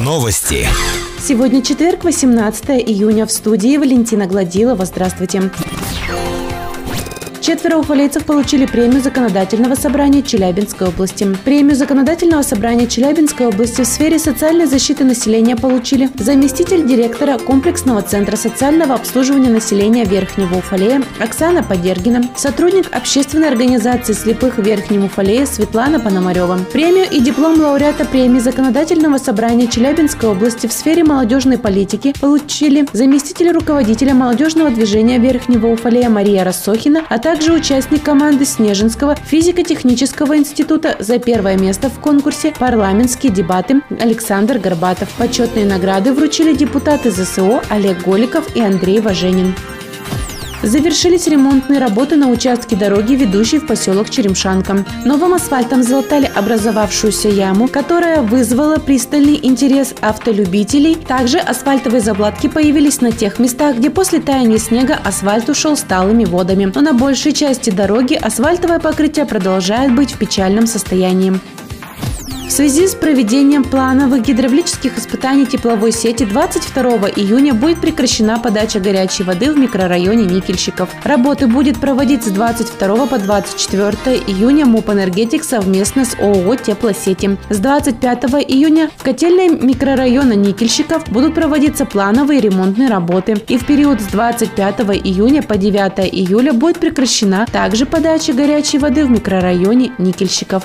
Новости. Сегодня четверг, 18 июня. В студии Валентина Гладилова. Здравствуйте. Четверо уфалейцев получили премию Законодательного собрания Челябинской области. Премию Законодательного собрания Челябинской области в сфере социальной защиты населения получили заместитель директора комплексного центра социального обслуживания населения Верхнего Уфалея Оксана Подергина, сотрудник общественной организации слепых Верхнего Уфалея Светлана Пономарева. Премию и диплом лауреата премии Законодательного собрания Челябинской области в сфере молодежной политики получили заместитель руководителя молодежного движения Верхнего Уфалея Мария Рассохина, а также также участник команды Снежинского физико-технического института за первое место в конкурсе «Парламентские дебаты» Александр Горбатов. Почетные награды вручили депутаты ЗСО Олег Голиков и Андрей Важенин. Завершились ремонтные работы на участке дороги, ведущей в поселок Черемшанка. Новым асфальтом залатали образовавшуюся яму, которая вызвала пристальный интерес автолюбителей. Также асфальтовые заплатки появились на тех местах, где после таяния снега асфальт ушел сталыми водами. Но на большей части дороги асфальтовое покрытие продолжает быть в печальном состоянии. В связи с проведением плановых гидравлических испытаний тепловой сети 22 июня будет прекращена подача горячей воды в микрорайоне Никельщиков. Работы будет проводить с 22 по 24 июня МУП «Энергетик» совместно с ООО «Теплосети». С 25 июня в котельной микрорайона Никельщиков будут проводиться плановые ремонтные работы. И в период с 25 июня по 9 июля будет прекращена также подача горячей воды в микрорайоне Никельщиков.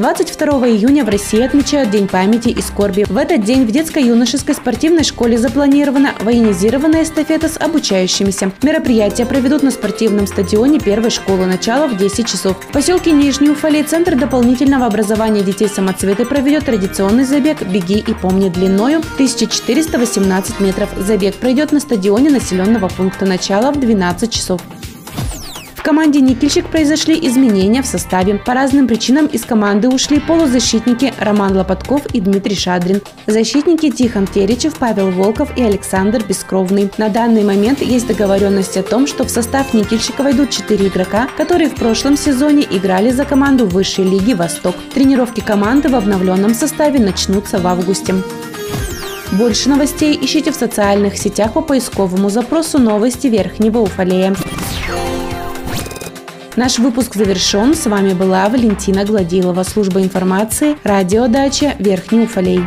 22 июня в России отмечают День памяти и скорби. В этот день в детско-юношеской спортивной школе запланирована военизированная эстафета с обучающимися. Мероприятие проведут на спортивном стадионе первой школы. Начало в 10 часов. В поселке Нижний Уфалей Центр дополнительного образования детей самоцветы проведет традиционный забег «Беги и помни» длиною 1418 метров. Забег пройдет на стадионе населенного пункта. Начало в 12 часов. В команде «Никельщик» произошли изменения в составе. По разным причинам из команды ушли полузащитники Роман Лопатков и Дмитрий Шадрин, защитники Тихон Теричев, Павел Волков и Александр Бескровный. На данный момент есть договоренность о том, что в состав «Никельщика» войдут четыре игрока, которые в прошлом сезоне играли за команду высшей лиги «Восток». Тренировки команды в обновленном составе начнутся в августе. Больше новостей ищите в социальных сетях по поисковому запросу «Новости Верхнего Уфалея». Наш выпуск завершен. С вами была Валентина Гладилова, служба информации, радиодача Верхний Уфалей.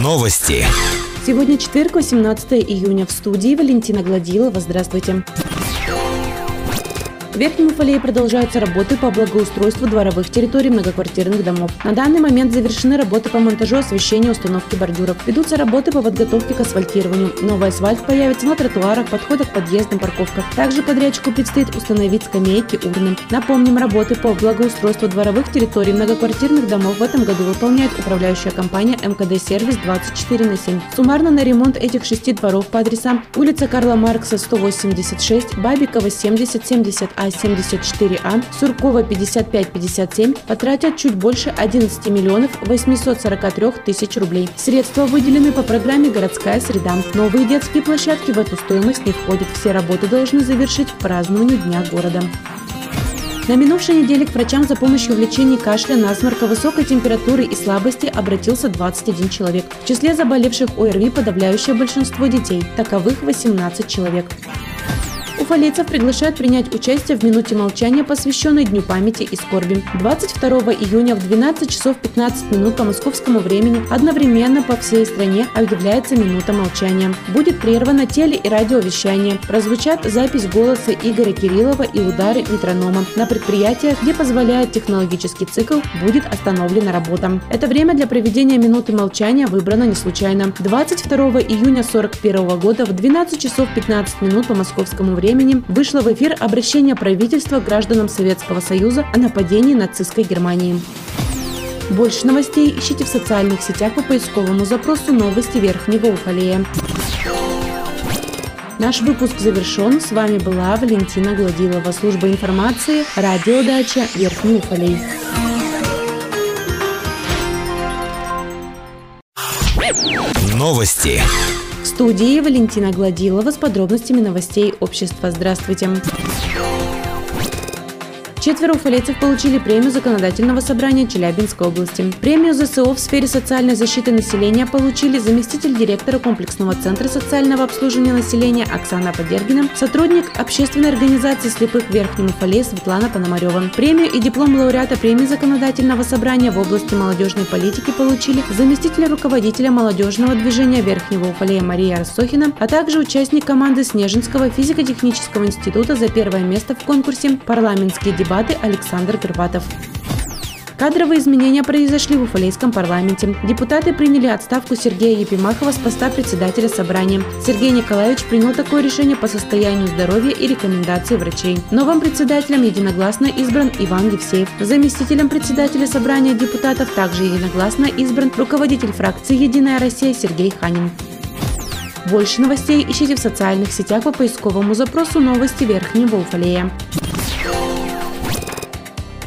Новости. Сегодня четверг, 18 июня. В студии Валентина Гладилова. Здравствуйте. В Верхнем Уфалее продолжаются работы по благоустройству дворовых территорий многоквартирных домов. На данный момент завершены работы по монтажу освещения установки бордюров. Ведутся работы по подготовке к асфальтированию. Новый асфальт появится на тротуарах, подходах к подъездам, парковках. Также подрядчику предстоит установить скамейки, урны. Напомним, работы по благоустройству дворовых территорий многоквартирных домов в этом году выполняет управляющая компания МКД «Сервис» 24 на 7. Суммарно на ремонт этих шести дворов по адресам улица Карла Маркса 186, Бабикова 70, 70 а 74А, Суркова 5557 потратят чуть больше 11 миллионов 843 тысяч рублей. Средства выделены по программе «Городская среда». Новые детские площадки в эту стоимость не входят. Все работы должны завершить к празднованию Дня города. На минувшей неделе к врачам за помощью в лечении кашля, насморка, высокой температуры и слабости обратился 21 человек. В числе заболевших ОРВИ подавляющее большинство детей, таковых 18 человек. Уфалейцев приглашают принять участие в минуте молчания, посвященной Дню памяти и скорби. 22 июня в 12 часов 15 минут по московскому времени одновременно по всей стране объявляется минута молчания. Будет прервано теле- и радиовещание. Прозвучат запись голоса Игоря Кириллова и удары метронома. На предприятиях, где позволяет технологический цикл, будет остановлена работа. Это время для проведения минуты молчания выбрано не случайно. 22 июня 41 года в 12 часов 15 минут по московскому времени времени вышло в эфир обращение правительства к гражданам Советского Союза о нападении нацистской Германии. Больше новостей ищите в социальных сетях по поисковому запросу «Новости Верхнего Уфалея». Наш выпуск завершен. С вами была Валентина Гладилова, служба информации, радиодача Верхний Уфалей. Новости. Студии Валентина Гладилова с подробностями новостей общества. Здравствуйте. Четверо уфалейцев получили премию Законодательного собрания Челябинской области. Премию ЗСО в сфере социальной защиты населения получили заместитель директора комплексного центра социального обслуживания населения Оксана Подергина, сотрудник общественной организации слепых в Верхнем Уфале Светлана Пономарева. Премию и диплом лауреата премии Законодательного собрания в области молодежной политики получили заместитель руководителя молодежного движения Верхнего Уфалея Мария Арсохина, а также участник команды Снежинского физико-технического института за первое место в конкурсе «Парламентские дебаты дебаты Александр Горбатов. Кадровые изменения произошли в Уфалейском парламенте. Депутаты приняли отставку Сергея Епимахова с поста председателя собрания. Сергей Николаевич принял такое решение по состоянию здоровья и рекомендации врачей. Новым председателем единогласно избран Иван Евсеев. Заместителем председателя собрания депутатов также единогласно избран руководитель фракции «Единая Россия» Сергей Ханин. Больше новостей ищите в социальных сетях по поисковому запросу «Новости Верхнего Уфалея».